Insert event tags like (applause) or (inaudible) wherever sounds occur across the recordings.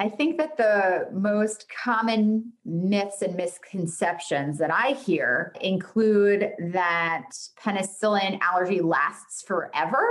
I think that the most common myths and misconceptions that I hear include that penicillin allergy lasts forever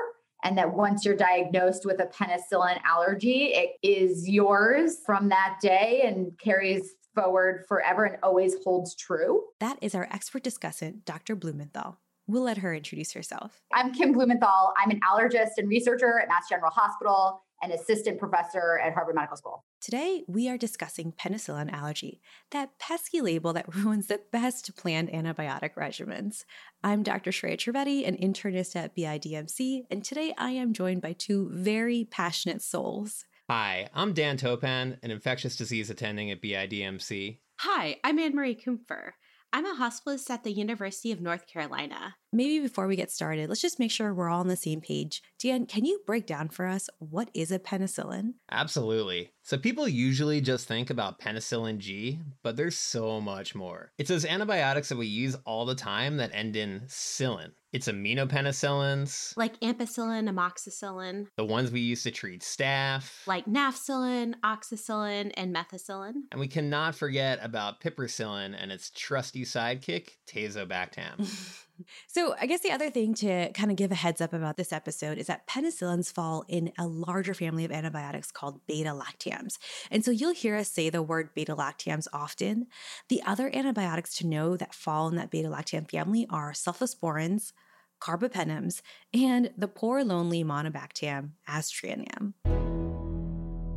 and that once you're diagnosed with a penicillin allergy, it is yours from that day and carries forward forever and always holds true. That is our expert discussant, Dr. Blumenthal. We'll let her introduce herself. I'm Kim Blumenthal. I'm an allergist and researcher at Mass General Hospital and assistant professor at Harvard Medical School. Today, we are discussing penicillin allergy, that pesky label that (laughs) ruins the best planned antibiotic regimens. I'm Dr. Shreya Trivedi, an internist at BIDMC, and today I am joined by two very passionate souls. Hi, I'm Dan Topan, an infectious disease attending at BIDMC. Hi, I'm Anne Marie Kumpfer. I'm a hospitalist at the University of North Carolina. Maybe before we get started, let's just make sure we're all on the same page. Dan, can you break down for us what is a penicillin? Absolutely. So people usually just think about penicillin G, but there's so much more. It's those antibiotics that we use all the time that end in cillin. It's aminopenicillins, like ampicillin, amoxicillin, the ones we use to treat staph, like nafcillin, oxacillin, and methicillin. And we cannot forget about piperacillin and its trusty sidekick, tazobactam. (laughs) So, I guess the other thing to kind of give a heads up about this episode is that penicillins fall in a larger family of antibiotics called beta lactams. And so you'll hear us say the word beta lactams often. The other antibiotics to know that fall in that beta lactam family are cephalosporins, carbapenems, and the poor lonely monobactam, aztreonam.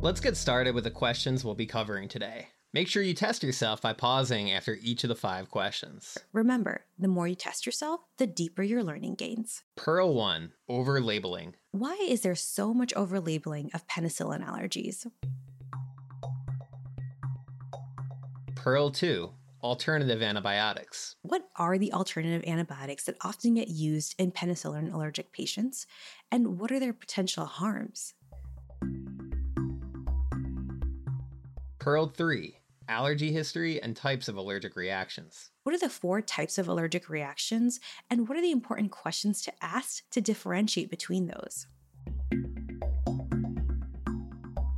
Let's get started with the questions we'll be covering today. Make sure you test yourself by pausing after each of the five questions. Remember, the more you test yourself, the deeper your learning gains. Pearl 1 Over labeling. Why is there so much over labeling of penicillin allergies? Pearl 2 Alternative antibiotics. What are the alternative antibiotics that often get used in penicillin allergic patients, and what are their potential harms? Pearl 3 allergy history, and types of allergic reactions. What are the four types of allergic reactions, and what are the important questions to ask to differentiate between those?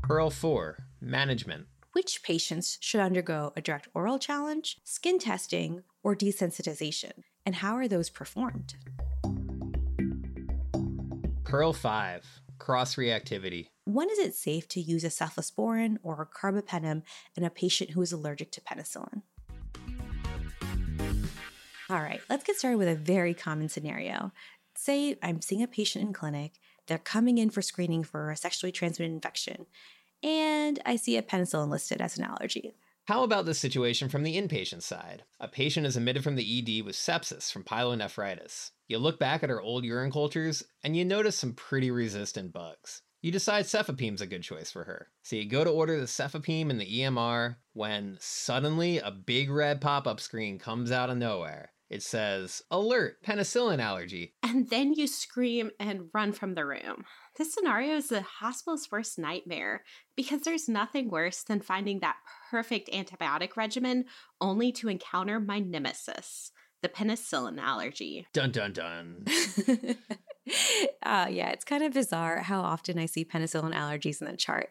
Pearl 4 Management. Which patients should undergo a direct oral challenge, skin testing, or desensitization, and how are those performed? Pearl 5 Cross reactivity. When is it safe to use a cephalosporin or a carbapenem in a patient who is allergic to penicillin? All right, let's get started with a very common scenario. Say I'm seeing a patient in clinic, they're coming in for screening for a sexually transmitted infection, and I see a penicillin listed as an allergy. How about this situation from the inpatient side? A patient is admitted from the ED with sepsis from pyelonephritis. You look back at her old urine cultures and you notice some pretty resistant bugs. You decide cefepime's a good choice for her. So you go to order the cefepime in the EMR when suddenly a big red pop up screen comes out of nowhere. It says, Alert, penicillin allergy. And then you scream and run from the room. This scenario is the hospital's worst nightmare because there's nothing worse than finding that perfect antibiotic regimen only to encounter my nemesis, the penicillin allergy. (laughs) Dun dun dun. uh, yeah, it's kind of bizarre how often I see penicillin allergies in the chart.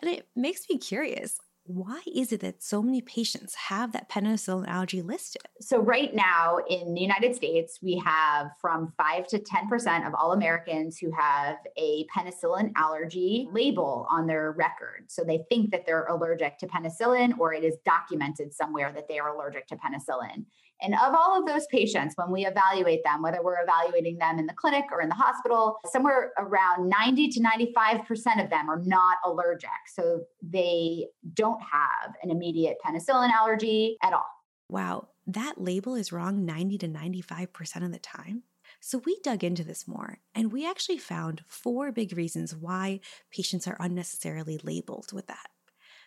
And it makes me curious why is it that so many patients have that penicillin allergy listed? So, right now in the United States, we have from 5 to 10% of all Americans who have a penicillin allergy label on their record. So, they think that they're allergic to penicillin or it is documented somewhere that they are allergic to penicillin. And of all of those patients, when we evaluate them, whether we're evaluating them in the clinic or in the hospital, somewhere around 90 to 95% of them are not allergic. So they don't have an immediate penicillin allergy at all. Wow, that label is wrong 90 to 95% of the time. So we dug into this more and we actually found four big reasons why patients are unnecessarily labeled with that.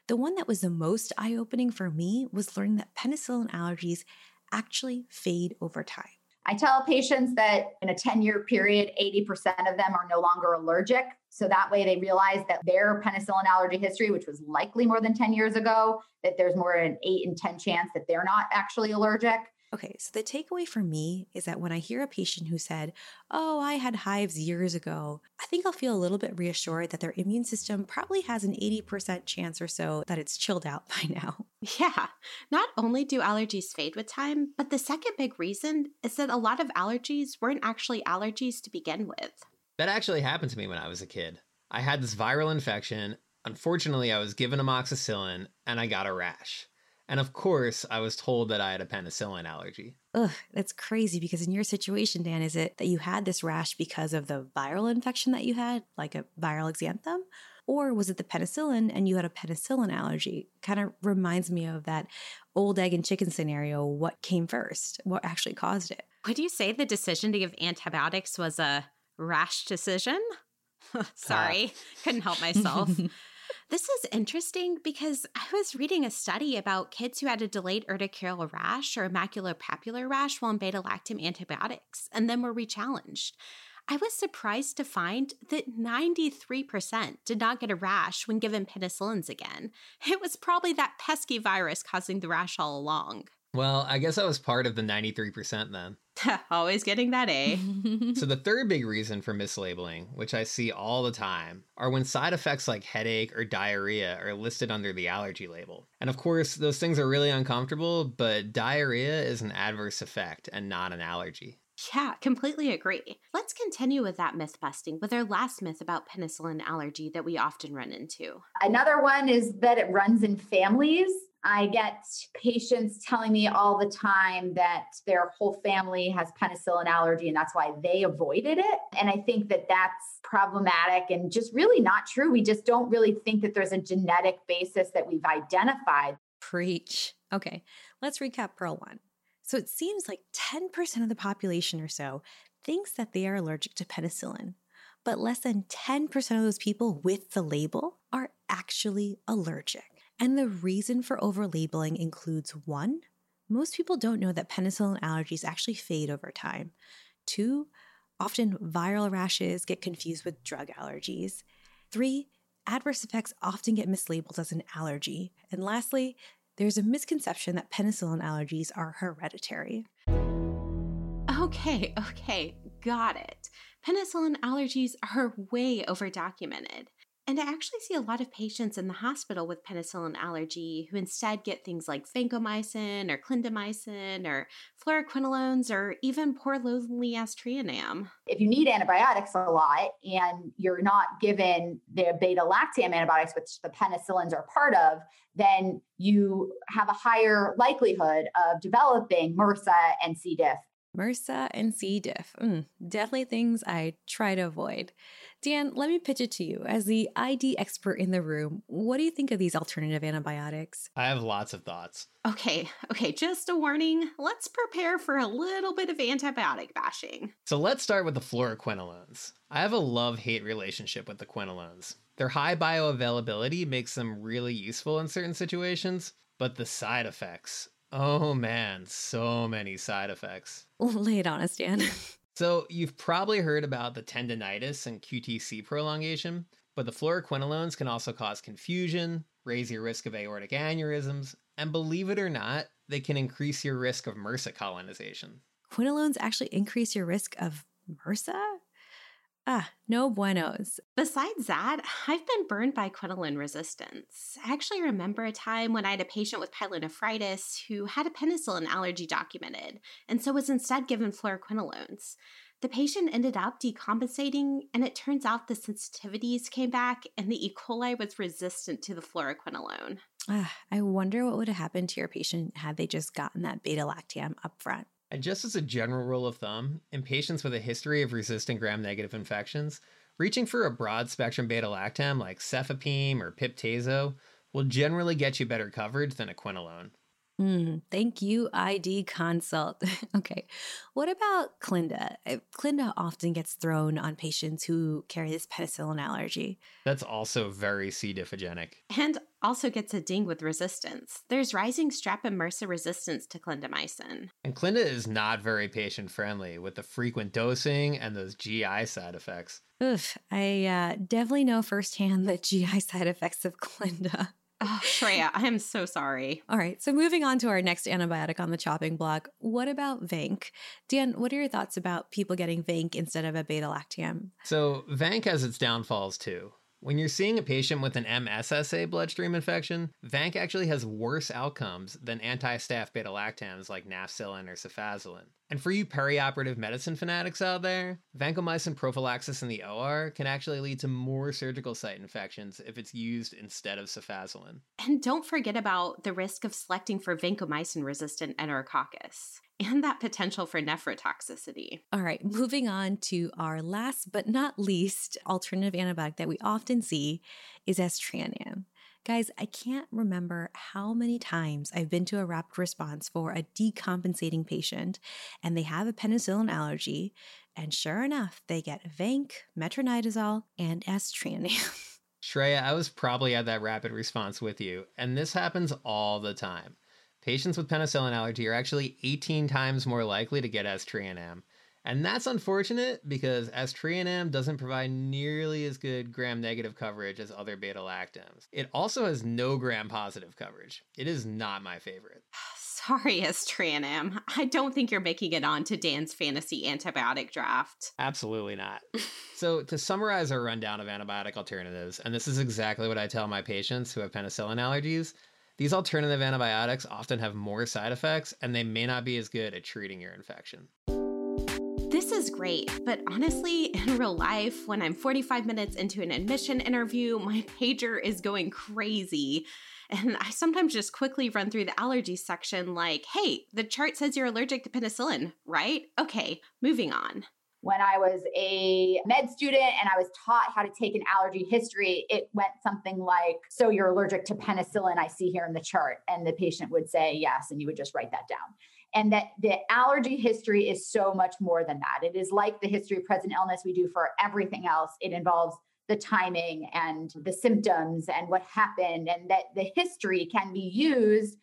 The one that was the most eye opening for me was learning that penicillin allergies actually fade over time. I tell patients that in a 10 year period, 80% of them are no longer allergic. So that way they realize that their penicillin allergy history, which was likely more than 10 years ago, that there's more than an 8 in 10 chance that they're not actually allergic. Okay, so the takeaway for me is that when I hear a patient who said, Oh, I had hives years ago, I think I'll feel a little bit reassured that their immune system probably has an 80% chance or so that it's chilled out (laughs) by now. Yeah, not only do allergies fade with time, but the second big reason is that a lot of allergies weren't actually allergies to begin with. That actually happened to me when I was a kid. I had this viral infection. Unfortunately, I was given amoxicillin and I got a rash. And of course, I was told that I had a penicillin allergy. Ugh, that's crazy because in your situation, Dan, is it that you had this rash because of the viral infection that you had, like a viral exanthem? Or was it the penicillin and you had a penicillin allergy? Kind of reminds me of that old egg and chicken scenario. What came first? What actually caused it? Would you say the decision to give antibiotics was a rash decision? (laughs) Sorry, ah. couldn't help myself. (laughs) This is interesting because I was reading a study about kids who had a delayed urticarial rash or maculopapular rash while on beta lactam antibiotics and then were rechallenged. I was surprised to find that 93% did not get a rash when given penicillins again. It was probably that pesky virus causing the rash all along. Well, I guess I was part of the 93% then. (laughs) Always getting that A. (laughs) so, the third big reason for mislabeling, which I see all the time, are when side effects like headache or diarrhea are listed under the allergy label. And of course, those things are really uncomfortable, but diarrhea is an adverse effect and not an allergy. Yeah, completely agree. Let's continue with that myth busting with our last myth about penicillin allergy that we often run into. Another one is that it runs in families. I get patients telling me all the time that their whole family has penicillin allergy and that's why they avoided it. And I think that that's problematic and just really not true. We just don't really think that there's a genetic basis that we've identified. Preach. Okay, let's recap Pearl 1. So it seems like 10% of the population or so thinks that they are allergic to penicillin, but less than 10% of those people with the label are actually allergic. And the reason for overlabeling includes one, most people don't know that penicillin allergies actually fade over time. Two, often viral rashes get confused with drug allergies. Three, adverse effects often get mislabeled as an allergy. And lastly, there's a misconception that penicillin allergies are hereditary. Okay, okay, got it. Penicillin allergies are way overdocumented. And I actually see a lot of patients in the hospital with penicillin allergy who instead get things like vancomycin or clindamycin or fluoroquinolones or even poor aztreonam. If you need antibiotics a lot and you're not given the beta lactam antibiotics, which the penicillins are part of, then you have a higher likelihood of developing MRSA and C. diff MRSA and C. diff. Mm, definitely things I try to avoid. Dan, let me pitch it to you. As the ID expert in the room, what do you think of these alternative antibiotics? I have lots of thoughts. Okay, okay, just a warning. Let's prepare for a little bit of antibiotic bashing. So let's start with the fluoroquinolones. I have a love hate relationship with the quinolones. Their high bioavailability makes them really useful in certain situations, but the side effects, oh man, so many side effects. (laughs) Lay it on us, Dan. (laughs) So, you've probably heard about the tendonitis and QTC prolongation, but the fluoroquinolones can also cause confusion, raise your risk of aortic aneurysms, and believe it or not, they can increase your risk of MRSA colonization. Quinolones actually increase your risk of MRSA? Ah, no buenos. Besides that, I've been burned by quinolone resistance. I actually remember a time when I had a patient with pyelonephritis who had a penicillin allergy documented, and so was instead given fluoroquinolones. The patient ended up decompensating, and it turns out the sensitivities came back, and the E. coli was resistant to the fluoroquinolone. Ah, I wonder what would have happened to your patient had they just gotten that beta lactam up front. And just as a general rule of thumb, in patients with a history of resistant gram negative infections, reaching for a broad spectrum beta lactam like cefepime or piptazo will generally get you better coverage than a quinolone. Mm, thank you, ID consult. (laughs) okay. What about Clinda? Clinda often gets thrown on patients who carry this penicillin allergy. That's also very C. diffogenic. And also gets a ding with resistance. There's rising strep and MRSA resistance to clindamycin. And Clinda is not very patient friendly with the frequent dosing and those GI side effects. Oof, I uh, definitely know firsthand the (laughs) GI side effects of Clinda. Oh, Shreya, I am so sorry. All right. So moving on to our next antibiotic on the chopping block. What about Vanc? Dan, what are your thoughts about people getting Vanc instead of a beta lactam? So, Vanc has its downfalls too. When you're seeing a patient with an MSSA bloodstream infection, Vanc actually has worse outcomes than anti-staph beta-lactams like nafcillin or cefazolin. And for you perioperative medicine fanatics out there, vancomycin prophylaxis in the OR can actually lead to more surgical site infections if it's used instead of cefazolin. And don't forget about the risk of selecting for vancomycin resistant enterococcus and that potential for nephrotoxicity. All right, moving on to our last but not least alternative antibiotic that we often see is aztreonam. Guys, I can't remember how many times I've been to a rapid response for a decompensating patient and they have a penicillin allergy, and sure enough, they get Vanc, metronidazole, and aztreonam. (laughs) Shreya, I was probably at that rapid response with you, and this happens all the time. Patients with penicillin allergy are actually 18 times more likely to get aztreonam. And that's unfortunate because aztreonam doesn't provide nearly as good gram negative coverage as other beta lactams. It also has no gram positive coverage. It is not my favorite. (sighs) Sorry, aztreonam. I don't think you're making it onto Dan's fantasy antibiotic draft. Absolutely not. (laughs) so, to summarize our rundown of antibiotic alternatives, and this is exactly what I tell my patients who have penicillin allergies, these alternative antibiotics often have more side effects and they may not be as good at treating your infection. This is great, but honestly, in real life, when I'm 45 minutes into an admission interview, (laughs) my pager is going crazy. And I sometimes just quickly run through the allergy section like, hey, the chart says you're allergic to penicillin, right? Okay, moving on. When I was a med student and I was taught how to take an allergy history, it went something like, So you're allergic to penicillin, I see here in the chart. And the patient would say yes, and you would just write that down and that the allergy history is so much more than that. It is like the history of present illness we do for everything else. It involves the timing and the symptoms and what happened, and that the history can be used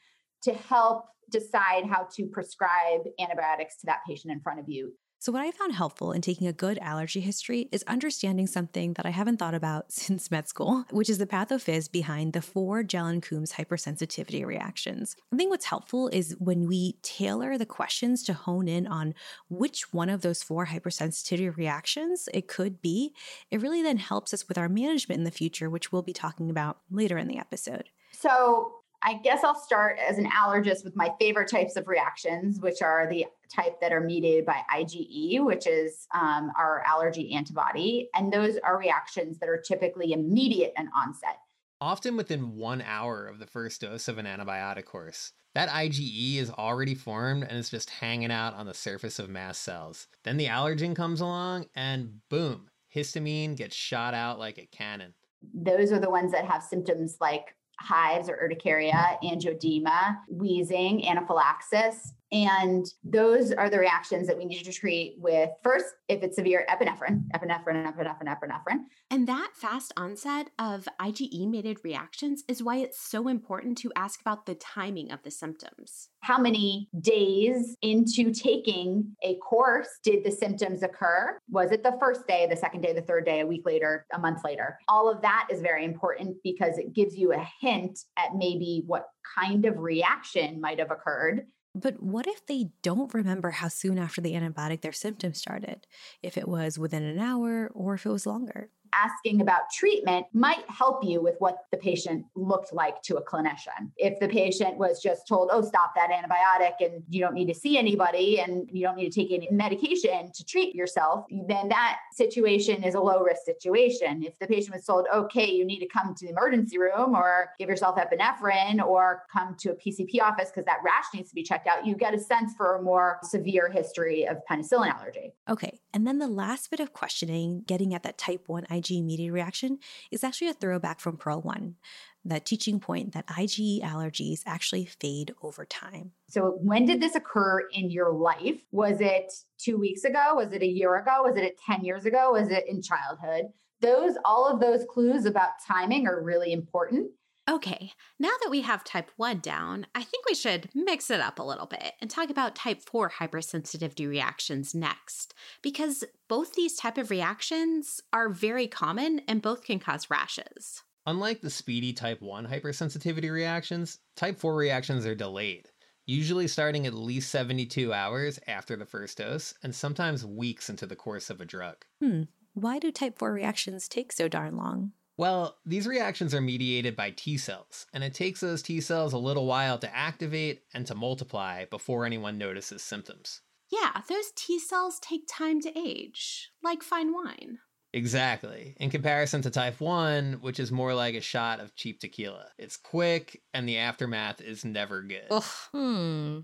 to help decide how to prescribe antibiotics to that patient in front of you. So, what I found helpful in taking a good allergy history is understanding something that I haven't thought about (laughs) since med school, which is the pathophys behind the four Gell and Coombs hypersensitivity reactions. I think what's helpful is when we tailor the questions to hone in on which one of those four hypersensitivity reactions it could be, it really then helps us with our management in the future, which we'll be talking about later in the episode. So, I guess I'll start as an allergist with my favorite types of reactions, which are the type that are mediated by IgE, which is um, our allergy antibody. And those are reactions that are typically immediate in onset. Often within one hour of the first dose of an antibiotic course. That IgE is already formed and it's just hanging out on the surface of mast cells. Then the allergen comes along and boom, histamine gets shot out like a cannon. Those are the ones that have symptoms like hives or urticaria, angioedema, wheezing, anaphylaxis. And those are the reactions that we need to treat with first, if it's severe, epinephrine, epinephrine, epinephrine, epinephrine. And that fast onset of IgE mediated reactions is why it's so important to ask about the timing of the symptoms. How many days into taking a course did the symptoms occur? Was it the first day, the second day, the third day, a week later, a month later? All of that is very important because it gives you a hint at maybe what kind of reaction might have occurred but what if they don't remember how soon after the antibiotic their symptoms started? If it was within an hour or if it was longer? Asking about treatment might help you with what the patient looked like to a clinician. If the patient was just told, oh, stop that antibiotic and you don't need to see anybody and you don't need to take any medication to treat yourself, then that situation is a low risk situation. If the patient was told, okay, you need to come to the emergency room or give yourself epinephrine or come to a PCP office because that rash needs to be checked out, you get a sense for a more severe history of penicillin allergy. Okay. And then the last bit of questioning, getting at that type 1 IgE mediated reaction, is actually a throwback from Pearl 1, that teaching point that IgE allergies actually fade over time. So, when did this occur in your life? Was it two weeks ago? Was it a year ago? Was it 10 years ago? Was it in childhood? Those, all of those clues about timing are really important. Okay, now that we have type 1 down, I think we should mix it up a little bit and talk about type 4 hypersensitivity reactions next, because both these type of reactions are very common and both can cause rashes. Unlike the speedy type 1 hypersensitivity reactions, type 4 reactions are delayed, usually starting at least 72 hours after the first dose and sometimes weeks into the course of a drug. Hmm. Why do type 4 reactions take so darn long? Well, these reactions are mediated by T cells, and it takes those T cells a little while to activate and to multiply before anyone notices symptoms. Yeah, those T cells take time to age, like fine wine. Exactly. In comparison to type 1, which is more like a shot of cheap tequila. It's quick and the aftermath is never good. Ugh. Hmm.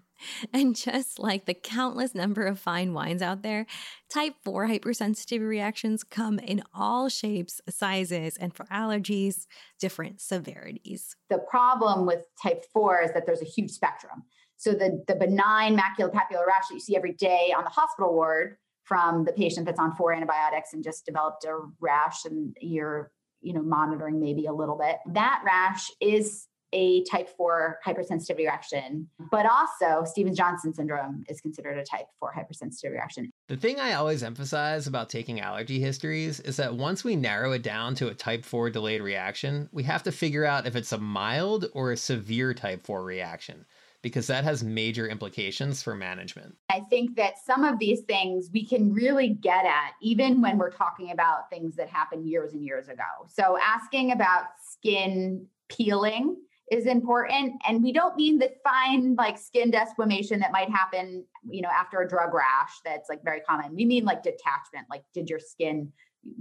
And just like the countless number of fine wines out there, type 4 hypersensitivity reactions come in all shapes, sizes, and for allergies, different severities. The problem with type 4 is that there's a huge spectrum. So the, the benign maculopapular rash that you see every day on the hospital ward from the patient that's on four antibiotics and just developed a rash and you're you know monitoring maybe a little bit. That rash is a type 4 hypersensitivity reaction but also stevens-johnson syndrome is considered a type 4 hypersensitivity reaction. The thing i always emphasize about taking allergy histories is that once we narrow it down to a type 4 delayed reaction we have to figure out if it's a mild or a severe type 4 reaction because that has major implications for management. I think that some of these things we can really get at even when we're talking about things that happened years and years ago. So, asking about skin peeling is important and we don't mean the fine like skin desquamation that might happen you know after a drug rash that's like very common we mean like detachment like did your skin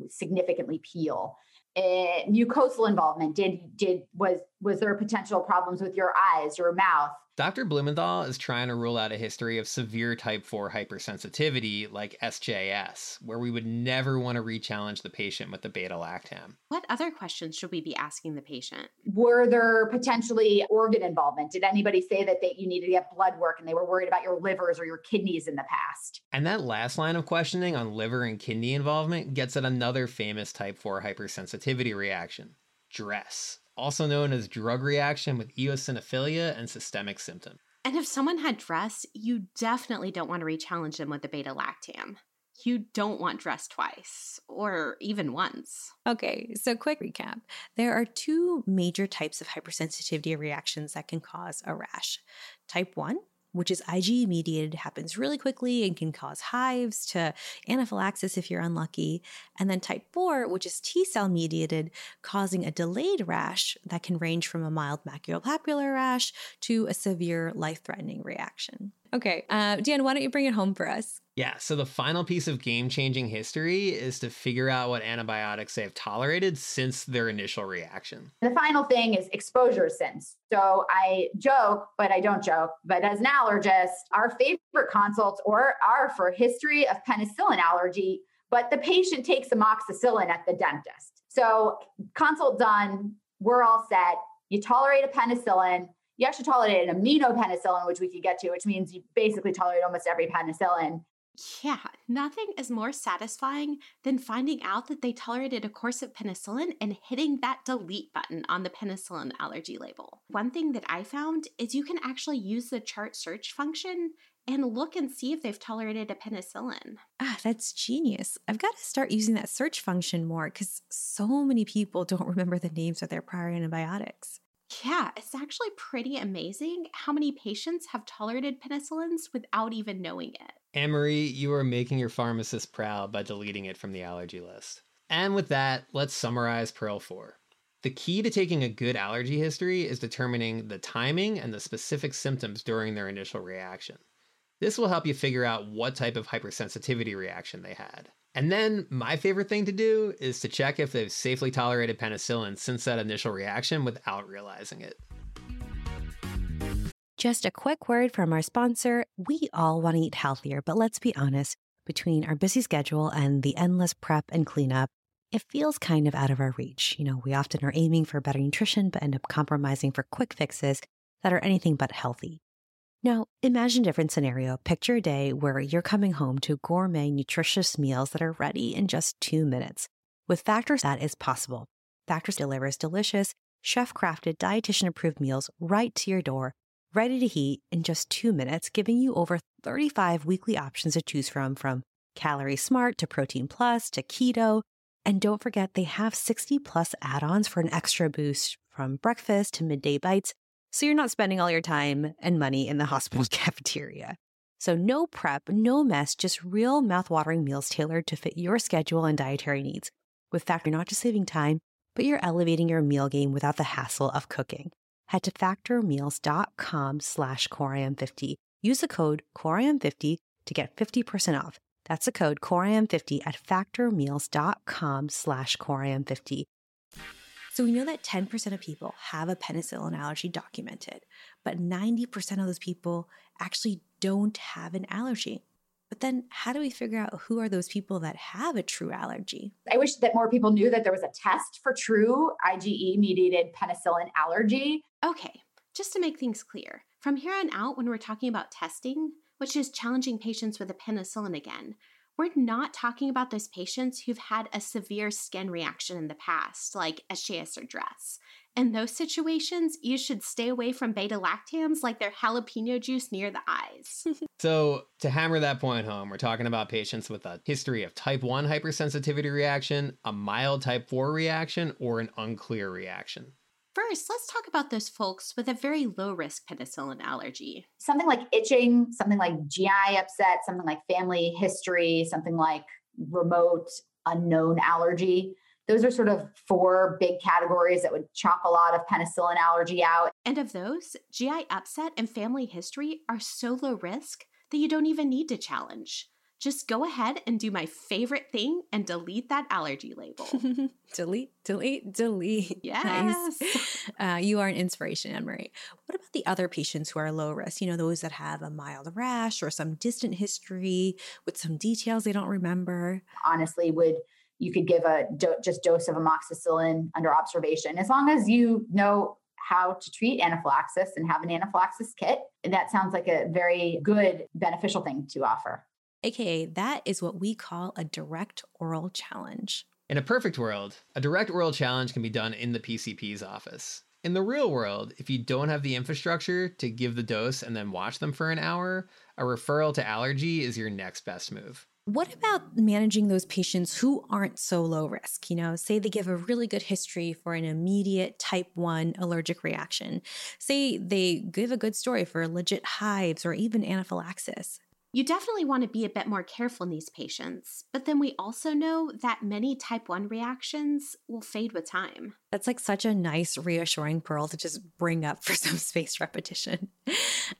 significantly peel uh, mucosal involvement did did was was there potential problems with your eyes your mouth Dr. Blumenthal is trying to rule out a history of severe type 4 hypersensitivity like SJS, where we would never want to rechallenge the patient with the beta lactam. What other questions should we be asking the patient? Were there potentially organ involvement? Did anybody say that they, you needed to get blood work and they were worried about your livers or your kidneys in the past? And that last line of questioning on liver and kidney involvement gets at another famous type 4 hypersensitivity reaction DRESS also known as drug reaction with eosinophilia and systemic symptom. And if someone had DRESS, you definitely don't want to re-challenge them with the beta lactam. You don't want DRESS twice or even once. Okay, so quick recap. There are two major types of hypersensitivity reactions that can cause a rash. Type 1, which is IgE mediated, happens really quickly and can cause hives to anaphylaxis if you're unlucky. And then type 4, which is T cell mediated, causing a delayed rash that can range from a mild maculopapular rash to a severe life threatening reaction. Okay, uh, Dan, why don't you bring it home for us? Yeah, so the final piece of game changing history is to figure out what antibiotics they have tolerated since their initial reaction. The final thing is exposure since. So I joke, but I don't joke. But as an allergist, our favorite consults or are for history of penicillin allergy, but the patient takes amoxicillin at the dentist. So consult done, we're all set. You tolerate a penicillin you actually tolerate an aminopenicillin, which we could get to, which means you basically tolerate almost every penicillin. Yeah, nothing is more satisfying than finding out that they tolerated a course of penicillin and hitting that delete button on the penicillin allergy label. One thing that I found is you can actually use the chart search function and look and see if they've tolerated a penicillin. Ah, that's genius. I've got to start using that search function more because so many people don't (laughs) remember the names of their prior antibiotics. Yeah, it's actually pretty amazing how many patients have tolerated penicillins without even knowing it. Anne-Marie, you are making your pharmacist proud by deleting it from the allergy list. And with that, let's summarize Pearl 4. The key to taking a good allergy history is determining the timing and the specific symptoms during their initial reaction. This will help you figure out what type of hypersensitivity reaction they had. And then my favorite thing to do is to check if they've safely tolerated penicillin since that initial reaction without realizing it. Just a quick word from our sponsor. We all want to eat healthier, but let's be honest, between our busy schedule and the endless prep and cleanup, it feels kind of out of our reach. You know, we often are aiming for better nutrition, but end up compromising for quick fixes that are anything but healthy. Now, imagine a different scenario. Picture a day where you're coming home to gourmet, nutritious meals that are ready in just two minutes. With Factors, that is possible. Factors delivers delicious, chef crafted, dietitian approved meals right to your door, ready to heat in just two minutes, giving you over 35 weekly options to choose from, from Calorie Smart to Protein Plus to Keto And don't forget, they have 60 plus add ons for an extra boost from breakfast to midday bites, so you're not spending all your time and money in the (laughs) hospital (laughs) cafeteria. So, no prep, no mess, just real mouthwatering meals tailored to fit your schedule and dietary needs. With Factor, not just saving time, but you're elevating your meal game without the hassle of cooking. Head to factormeals.com slash coreim50. Use the code coreim50 to get 50% off. That's the code coreim50 at factormeals.com slash coreim50. So we know that 10% of people have a penicillin allergy documented, but 90% of those people actually don't have an allergy. But then how do we figure out who are those people that have a true allergy? I wish that more people knew that there was a test for true IgE mediated penicillin allergy. Okay, just to make things clear, from here on out, when we're talking about testing, which is challenging patients with a penicillin again, we're not talking about those patients who've had a severe skin reaction in the past, like SJS or DRESS. In those situations, you should stay away from beta lactams like their jalapeno juice near the eyes. (laughs) so, to hammer that point home, we're talking about patients with a history of type 1 hypersensitivity reaction, a mild type 4 reaction, or an unclear reaction. First, let's talk about those folks with a very low risk penicillin allergy. Something like itching, something like GI upset, something like family history, something like remote unknown allergy. Those are sort of four big categories that would chop a lot of penicillin allergy out. And of those, GI upset and family history are so low risk that you don't even need to challenge just go ahead and do my favorite thing and delete that allergy label. (laughs) delete, delete, delete. Yes. Nice. (laughs) Uh, you are an inspiration, Anne Marie. What about the other patients who are low risk? You know, those that have a mild rash or some distant history with some details they don't remember. Honestly, would you could give a do- just dose of amoxicillin under observation as long as you know how to treat anaphylaxis and have an anaphylaxis kit. That sounds like a very good beneficial thing to offer. AKA, that is what we call a direct oral challenge. In a perfect world, a direct oral challenge can be done in the PCP's office. In the real world, if you don't have the infrastructure to give the dose and then watch them for an hour, a referral to allergy is your next best move. What about managing those patients who aren't so low risk? You know, say they give a really good history for an immediate type 1 allergic reaction. Say they give a good story for legit hives or even anaphylaxis. You definitely want to be a bit more careful in these patients, but then we also know that many type 1 reactions will fade with time. That's like such a nice, reassuring pearl to just bring up for (laughs) some spaced repetition.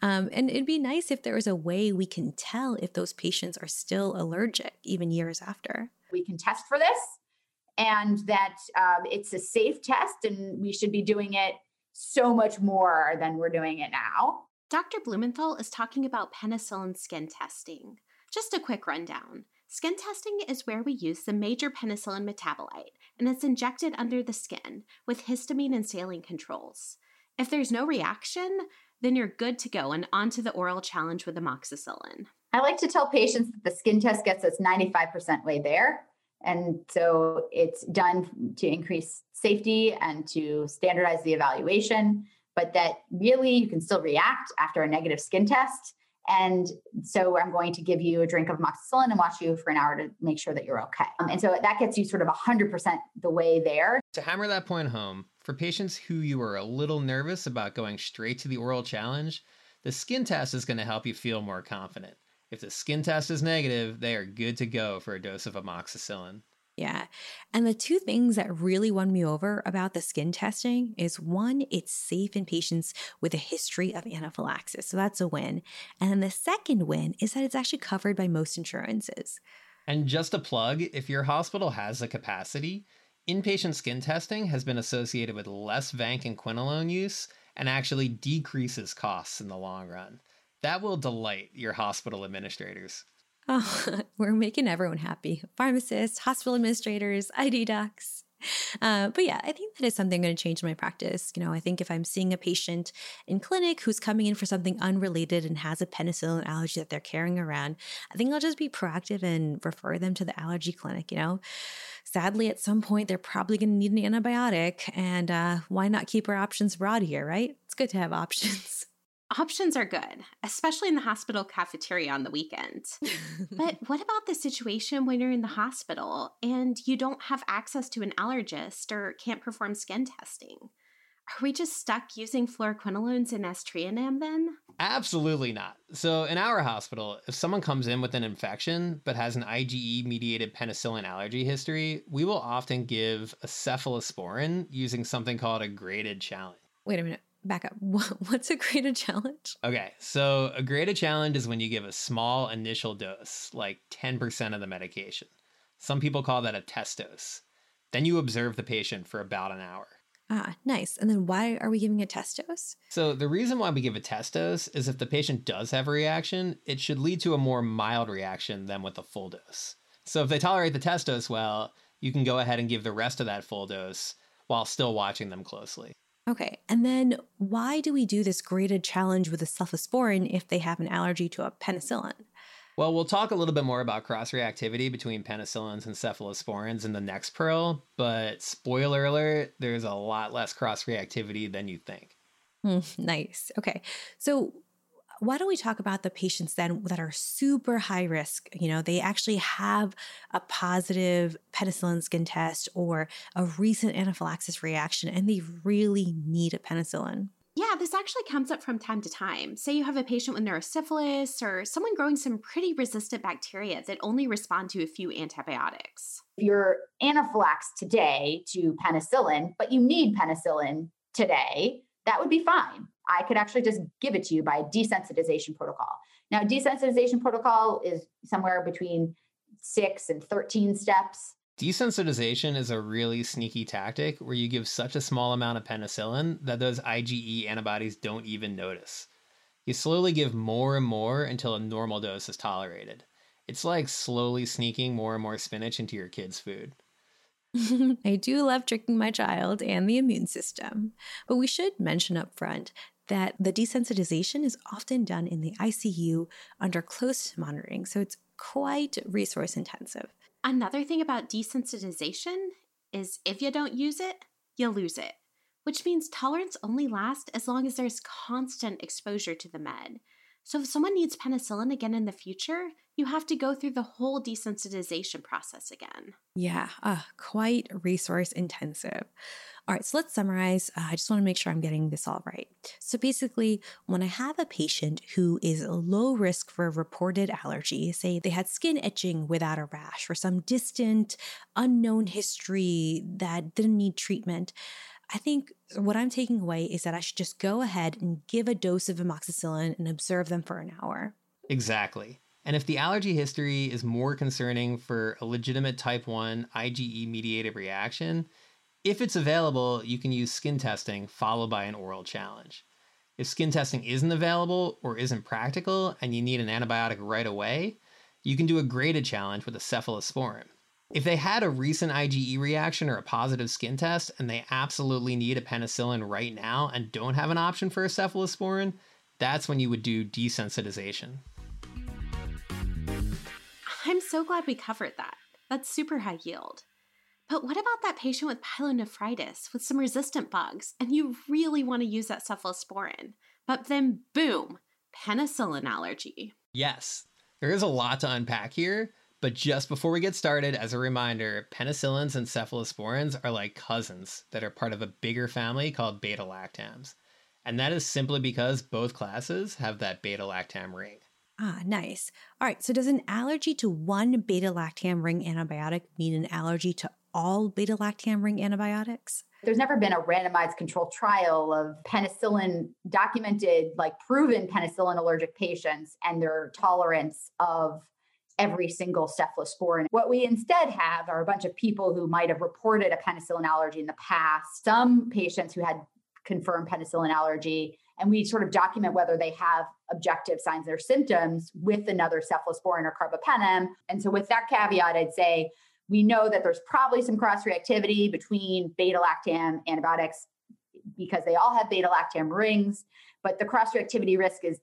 Um, and it'd be nice if there was a way we can tell if those patients are still allergic even years after. We can test for this, and that um, it's a safe test, and we should be doing it so much more than we're doing it now. Dr. Blumenthal is talking about penicillin skin testing. Just a quick rundown. Skin testing is where we use the major penicillin metabolite, and it's injected under the skin with histamine and saline controls. If there's no reaction, then you're good to go and onto the oral challenge with amoxicillin. I like to tell patients that the skin test gets us 95% way there. And so it's done to increase safety and to standardize the evaluation but that really you can still react after a negative skin test. And so I'm going to give you a drink of amoxicillin and watch you for an hour to make sure that you're okay. Um, and so that gets you sort of 100% the way there. To hammer that point home, for patients who you are a little nervous about going straight to the oral challenge, the skin test is going to help you feel more confident. If the skin test is negative, they are good to go for a dose of amoxicillin. Yeah. And the two things that really won me over about the skin testing is one, it's safe in patients with a history of anaphylaxis. So that's a win. And then the second win is that it's actually covered by most insurances. And just a plug if your hospital has the capacity, inpatient skin testing has been associated with less vancomycin and quinolone use and actually decreases costs in the long run. That will delight your hospital administrators. Oh, (laughs) we're making everyone happy pharmacists, hospital administrators, ID docs. Uh, but yeah, I think that is something going to change in my practice. You know, I think if I'm seeing a patient in clinic who's coming in for something unrelated and has a penicillin allergy that they're carrying around, I think I'll just be proactive and refer them to the allergy clinic. You know, sadly, at some point, they're probably going to need an antibiotic. And uh, why not keep our options broad here, right? It's good to have options. (laughs) Options are good, especially in the hospital cafeteria on the weekend. but (laughs) what about the situation when you're in the hospital and you don't have access to an allergist or can't perform skin testing? Are we just stuck using fluoroquinolones and aztreonam then? Absolutely not. So, in our hospital, if someone comes in with an infection but has an IgE mediated penicillin allergy history, we will often give a cephalosporin using something called a graded challenge. Wait a minute back up. (laughs) What's a graded challenge? Okay, so a graded challenge is when you give a small initial dose, like 10% of the medication. Some people call that a test dose. Then you observe the patient for about an hour. Ah, nice. And then why are we giving a test dose? So, the reason why we give a test dose is if the patient does have a reaction, it should lead to a more mild reaction than with a full dose. So, if they tolerate the test dose well, you can go ahead and give the rest of that full dose while still watching them closely. Okay. And then why do we do this graded challenge with a cephalosporin if they have an allergy to a penicillin? Well, we'll talk a little bit more about cross reactivity between penicillins and cephalosporins in the next pearl, but spoiler alert, there's a lot less cross reactivity than you think. Mm, nice. Okay. So, why don't we talk about the patients then that are super high risk? You know, they actually have a positive penicillin skin test or a recent anaphylaxis reaction and they really need a penicillin. Yeah, this actually comes up from time to time. Say you have a patient with neurosyphilis or someone growing some pretty resistant bacteria that only respond to a few antibiotics. If you're anaphylaxed today to penicillin, but you need penicillin today, that would be fine. I could actually just give it to you by desensitization protocol. Now, desensitization protocol is somewhere between six and 13 steps. Desensitization is a really sneaky tactic where you give such a small amount of penicillin that those IgE antibodies don't even notice. You slowly give more and more until a normal dose is tolerated. It's like slowly sneaking more and more spinach into your kid's food. (laughs) I do love tricking my child and the immune system, but we should mention up front that the desensitization is often done in the ICU under close monitoring, so it's quite resource intensive. Another thing about desensitization is if you don't use it, you lose it, which means tolerance only lasts as long as there's constant exposure to the med. So if someone needs penicillin again in the future, you have to go through the whole desensitization process again. Yeah, uh, quite resource intensive. All right, so let's summarize. Uh, I just want to make sure I'm getting this all right. So basically, when I have a patient who is low risk for a reported allergy, say they had skin itching without a rash or some distant, unknown history that didn't need treatment, I think what I'm taking away is that I should just go ahead and give a dose of amoxicillin and observe them for an hour. Exactly. And if the allergy history is more concerning for a legitimate type 1 IgE mediated reaction, if it's available, you can use skin testing followed by an oral challenge. If skin testing isn't available or isn't practical and you need an antibiotic right away, you can do a graded challenge with a cephalosporin. If they had a recent IgE reaction or a positive skin test and they absolutely need a penicillin right now and don't have an option for a cephalosporin, that's when you would do desensitization. I'm so glad we covered that. That's super high yield. But what about that patient with pyelonephritis with some resistant bugs and you really want to use that cephalosporin? But then, boom, penicillin allergy. Yes, there is a lot to unpack here, but just before we get started, as a reminder, penicillins and cephalosporins are like cousins that are part of a bigger family called beta lactams. And that is simply because both classes have that beta lactam ring. Ah, nice. All right, so does an allergy to one beta lactam ring antibiotic mean an allergy to all beta lactam ring antibiotics? There's never been a randomized controlled trial of penicillin documented, like proven penicillin allergic patients and their tolerance of every single cephalosporin. What we instead have are a bunch of people who might have reported a penicillin allergy in the past, some patients who had confirmed penicillin allergy, and we sort of document whether they have objective signs or symptoms with another cephalosporin or carbapenem. And so, with that caveat, I'd say we know that there's probably some cross reactivity between beta lactam antibiotics because they all have beta lactam rings, but the cross reactivity risk is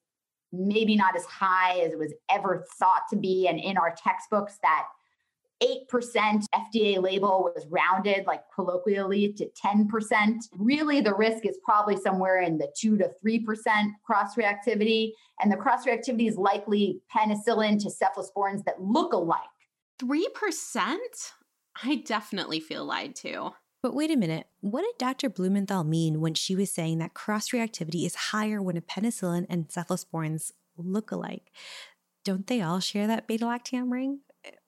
maybe not as high as it was ever thought to be. And in our textbooks, that 8% FDA label was rounded, like colloquially, to 10%. Really, the risk is probably somewhere in the 2 to 3% cross reactivity. And the cross reactivity is likely penicillin to cephalosporins that look alike. 3%? I definitely feel lied to. But wait a minute, what did Dr. Blumenthal mean when she was saying that cross reactivity is higher when a penicillin and cephalosporins look alike? Don't they all share that beta lactam ring?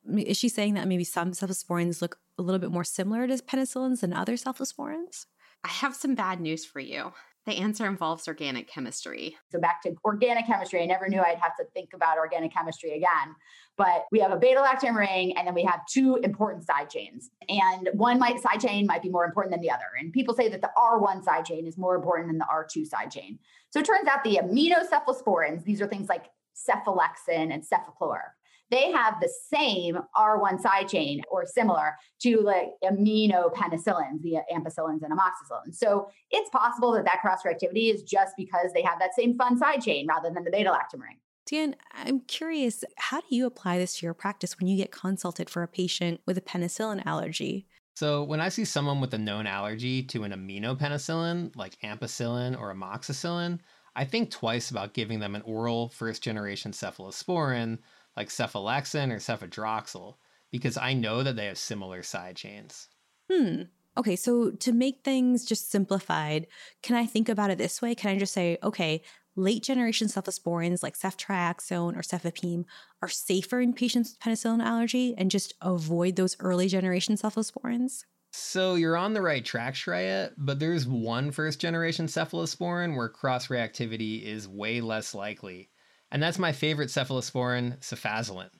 Is she saying that maybe some cephalosporins look a little bit more similar to penicillins than other cephalosporins? I have some bad news for you. The answer involves organic chemistry. So back to organic chemistry, I never knew I'd have to think about organic chemistry again. But we have a beta lactam ring, and then we have two important side chains. And one might, side chain might be more important than the other. And people say that the R1 side chain is more important than the R2 side chain. So it turns out the aminocephalosporins, these are things like cephalexin and cefaclor they have the same R1 side chain or similar to like aminopenicillins, the ampicillins and amoxicillins. So it's possible that that cross reactivity is just because they have that same fun side chain rather than the beta lactam ring. Dan, I'm curious, how do you apply this to your practice when you get consulted for a patient with a penicillin allergy? So, when I see someone with a known allergy to an aminopenicillin like ampicillin or amoxicillin, I think twice about giving them an oral first generation cephalosporin like cephalexin or cefadroxil because I know that they have similar side chains. Hmm. Okay, so to make things just simplified, can I think about it this way? Can I just say, okay, late generation cephalosporins like ceftriaxone or cefepime are safer in patients with penicillin allergy and just avoid those early generation cephalosporins? So you're on the right track, Shreya, but there's one first generation cephalosporin where cross reactivity is way less likely. And that's my favorite cephalosporin, cefazolin.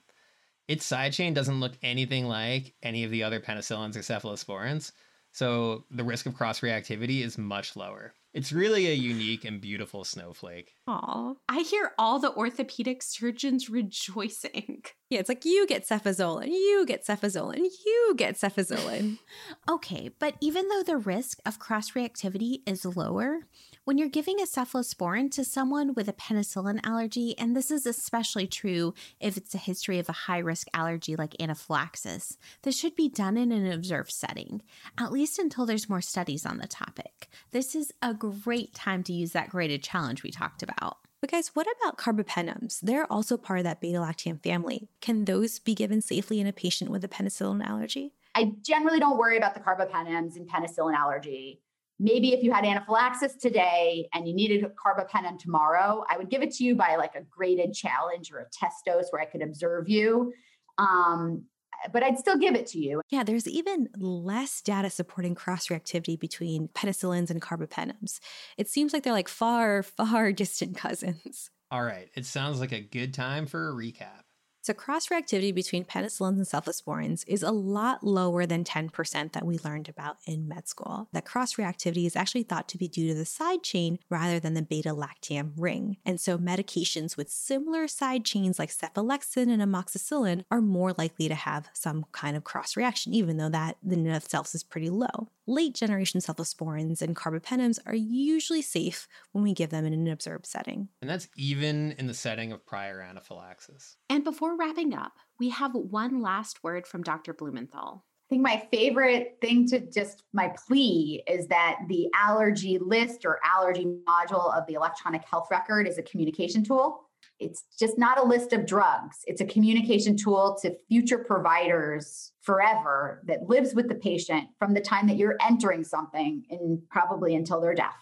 Its side chain doesn't look anything like any of the other penicillins or cephalosporins, so the risk of cross reactivity is much lower. It's really a unique and beautiful snowflake. Aw. I hear all the orthopedic surgeons (laughs) rejoicing. Yeah, it's like you get cefazolin, you get cefazolin, you get cefazolin. (laughs) okay, but even though the risk of cross reactivity is lower, when you're giving a cephalosporin to someone with a penicillin allergy, and this is especially true if it's a history of a high risk allergy like anaphylaxis, this should be done in an observed setting, at least until there's more studies on the topic. This is a great time to use that graded challenge we talked about. But guys, what about carbapenems? They're also part of that beta lactam family. Can those be given safely in a patient with a penicillin allergy? I generally don't worry about the carbapenems in penicillin allergy maybe if you had anaphylaxis today and you needed a carbapenem tomorrow, I would give it to you by like a graded challenge or a test dose where I could observe you. Um, but I'd still give it to you. Yeah, there's even less data supporting cross reactivity between penicillins and carbapenems. It seems like they're like far, far (laughs) distant cousins. All right, it sounds like a good time for a recap. So, cross reactivity between penicillins and cephalosporins is a lot lower than 10% that we learned about in med school. That cross reactivity is actually thought to be due to the side chain rather than the beta lactam ring. And so, medications with similar side chains like cephalexin and amoxicillin are more likely to have some kind of cross reaction, even though that in itself is pretty low. Late generation cephalosporins and carbapenems are usually safe when we give them in an observed setting. And that's even in the setting of prior anaphylaxis. And before wrapping up, we have one last word from Dr. Blumenthal. I think my favorite thing to just my plea is that the allergy list or allergy module of the electronic health record is a communication tool. It's just not a list of drugs. It's a communication tool to future providers forever that lives with the patient from the time that you're entering something and probably until they're deaf.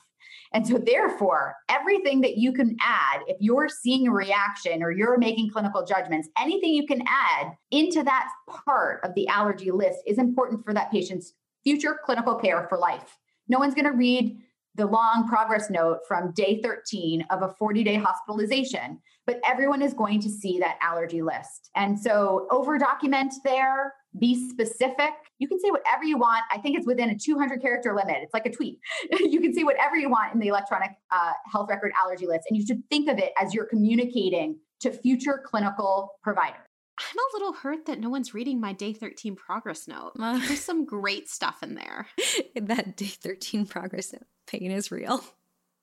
And so, therefore, everything that you can add, if you're seeing a reaction or you're making clinical judgments, anything you can add into that part of the allergy list is important for that patient's future clinical care for life. No one's going to read the long progress note from day 13 of a 40 day hospitalization, but everyone is going to see that allergy list. And so over document there, be specific. You can say whatever you want. I think it's within a 200 character limit. It's like a tweet. (laughs) you can say whatever you want in the electronic uh, health record allergy list. And you should think of it as you're communicating to future clinical providers. I'm a little hurt that no one's reading my day 13 progress note. (laughs) There's some great stuff in there. (laughs) that day 13 progress note pain is real.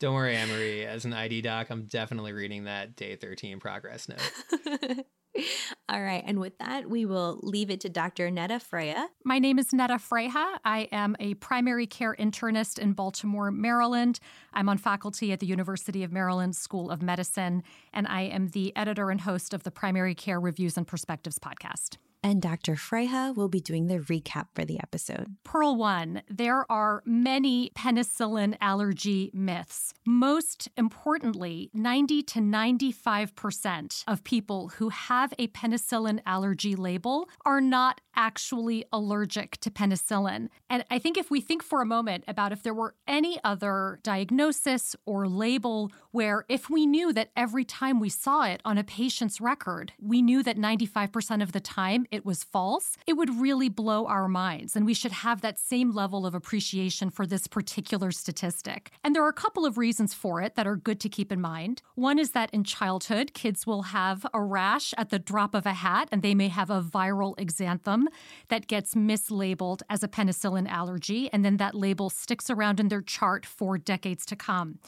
Don't worry, Emery. As an ID doc, I'm definitely reading that day 13 progress note. (laughs) (laughs) All right. And with that, we will leave it to Dr. Neda Frayha. My name is Neda Frayha. I am a primary care internist in Baltimore, Maryland. I'm on faculty at the University of Maryland School of Medicine, and I am the editor and host of the Primary Care Reviews and Perspectives podcast and Dr. Frayha will be doing the recap for the episode. Pearl 1 There are many penicillin allergy myths. Most importantly, 90 to 95% of people who have a penicillin allergy label are not actually allergic to penicillin. And I think if we think for a moment about if there were any other diagnosis or label where if we knew that every time we saw it on a patient's record, we knew that 95% of the time it was false, it would really blow our minds. And we should have that same level of appreciation for this particular statistic. And there are a couple of reasons for it that are good to keep in mind. One is that in childhood, kids will have a rash at the drop of a hat, and they may have a viral exanthem that gets mislabeled as a penicillin allergy, and then that label sticks around in their chart for decades to come.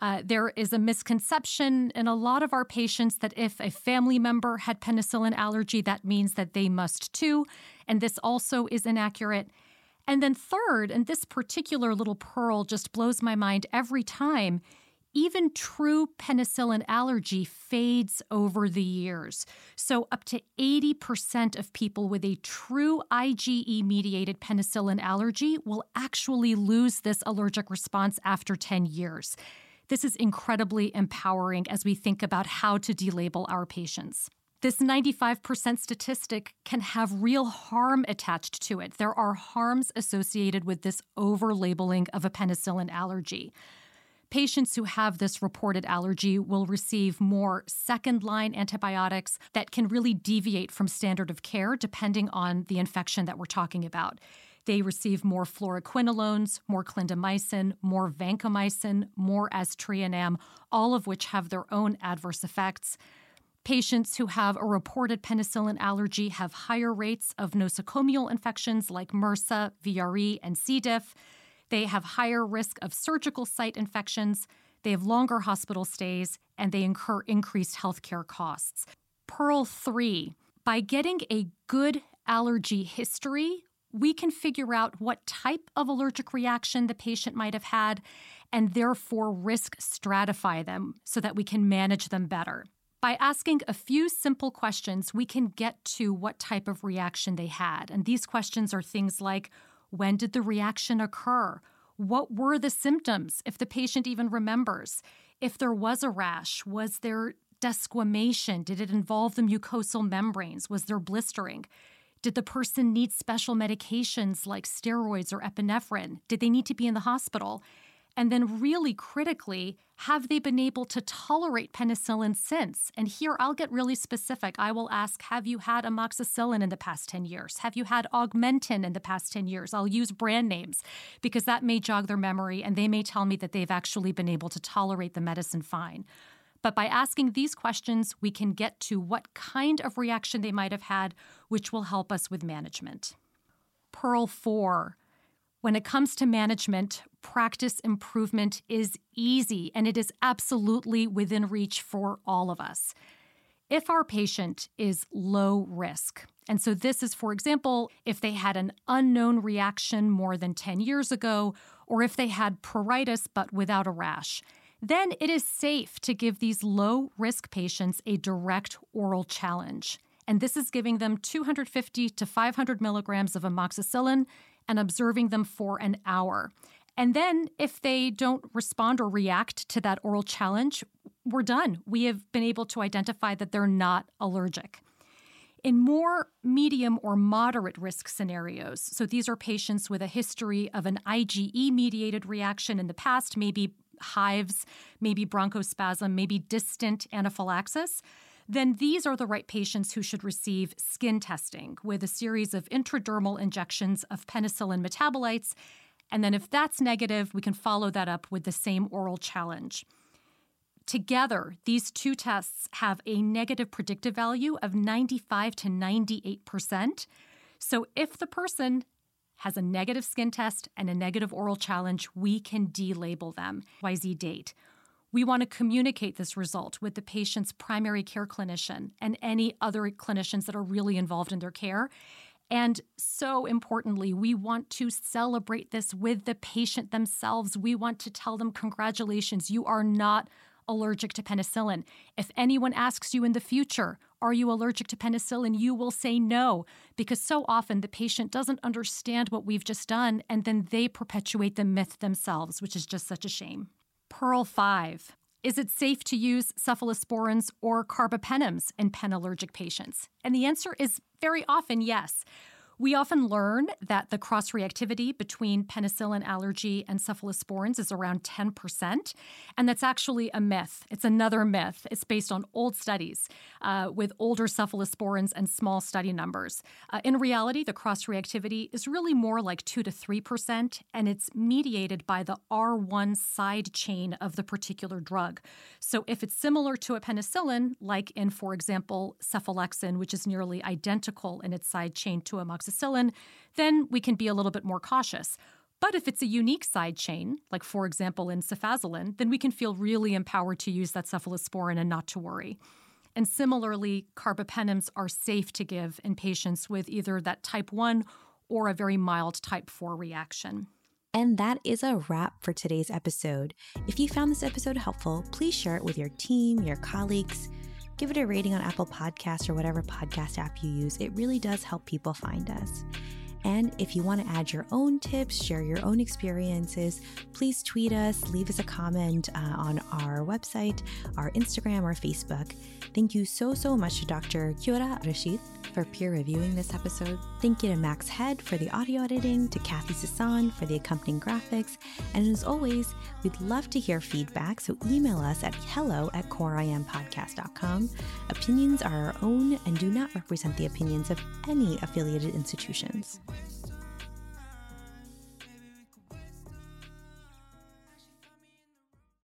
Uh, there is a misconception in a lot of our patients that if a family member had penicillin allergy, that means that they must too. And this also is inaccurate. And then, third, and this particular little pearl just blows my mind every time. Even true penicillin allergy fades over the years. So, up to 80% of people with a true IgE mediated penicillin allergy will actually lose this allergic response after 10 years. This is incredibly empowering as we think about how to delabel our patients. This 95% statistic can have real harm attached to it. There are harms associated with this over labeling of a penicillin allergy. Patients who have this reported allergy will receive more second line antibiotics that can really deviate from standard of care depending on the infection that we're talking about. They receive more fluoroquinolones, more clindamycin, more vancomycin, more aztreonam, all of which have their own adverse effects. Patients who have a reported penicillin allergy have higher rates of nosocomial infections like MRSA, VRE, and C. diff. They have higher risk of surgical site infections. They have longer hospital stays, and they incur increased healthcare costs. Pearl 3 by getting a good allergy history, we can figure out what type of allergic reaction the patient might have had and therefore risk stratify them so that we can manage them better. By asking a few simple questions, we can get to what type of reaction they had. And these questions are things like when did the reaction occur? What were the symptoms, if the patient even remembers? If there was a rash, was there desquamation? Did it involve the mucosal membranes? Was there blistering? Did the person need special medications like steroids or epinephrine? Did they need to be in the hospital? And then, really critically, have they been able to tolerate penicillin since? And here I'll get really specific. I will ask Have you had amoxicillin in the past 10 years? Have you had Augmentin in the past 10 years? I'll use brand names because that may jog their memory and they may tell me that they've actually been able to tolerate the medicine fine. But by asking these questions, we can get to what kind of reaction they might have had, which will help us with management. Pearl 4. When it comes to management, practice improvement is easy and it is absolutely within reach for all of us. If our patient is low risk, and so this is, for example, if they had an unknown reaction more than 10 years ago, or if they had pruritus but without a rash, then it is safe to give these low risk patients a direct oral challenge. And this is giving them 250 to 500 milligrams of amoxicillin and observing them for an hour. And then, if they don't respond or react to that oral challenge, we're done. We have been able to identify that they're not allergic. In more medium or moderate risk scenarios, so these are patients with a history of an IgE mediated reaction in the past, maybe hives, maybe bronchospasm, maybe distant anaphylaxis, then these are the right patients who should receive skin testing with a series of intradermal injections of penicillin metabolites. And then, if that's negative, we can follow that up with the same oral challenge. Together, these two tests have a negative predictive value of 95 to 98%. So, if the person has a negative skin test and a negative oral challenge, we can delabel them. YZ date. We want to communicate this result with the patient's primary care clinician and any other clinicians that are really involved in their care. And so importantly, we want to celebrate this with the patient themselves. We want to tell them, Congratulations, you are not allergic to penicillin. If anyone asks you in the future, Are you allergic to penicillin? you will say no, because so often the patient doesn't understand what we've just done and then they perpetuate the myth themselves, which is just such a shame. Pearl 5. Is it safe to use cephalosporins or carbapenems in pen allergic patients? And the answer is very often yes. We often learn that the cross reactivity between penicillin allergy and cephalosporins is around 10%, and that's actually a myth. It's another myth. It's based on old studies uh, with older cephalosporins and small study numbers. Uh, in reality, the cross reactivity is really more like 2 to 3%, and it's mediated by the R1 side chain of the particular drug. So if it's similar to a penicillin, like in, for example, cephalexin, which is nearly identical in its side chain to amoxicillin, amoxicillin, then we can be a little bit more cautious. But if it's a unique side chain, like for example in cefazolin, then we can feel really empowered to use that cephalosporin and not to worry. And similarly, carbapenems are safe to give in patients with either that type 1 or a very mild type 4 reaction. And that is a wrap for today's episode. If you found this episode helpful, please share it with your team, your colleagues give it a rating on Apple Podcasts or whatever podcast app you use. It really does help people find us. And if you want to add your own tips, share your own experiences, please tweet us, leave us a comment uh, on our website, our Instagram, or Facebook. Thank you so, so much to Dr. Kyora Rashid for peer reviewing this episode. Thank you to Max Head for the audio editing, to Kathy Sasan for the accompanying graphics. And as always, we'd love to hear feedback, so email us at hello at coreimpodcast.com. Opinions are our own and do not represent the opinions of any affiliated institutions.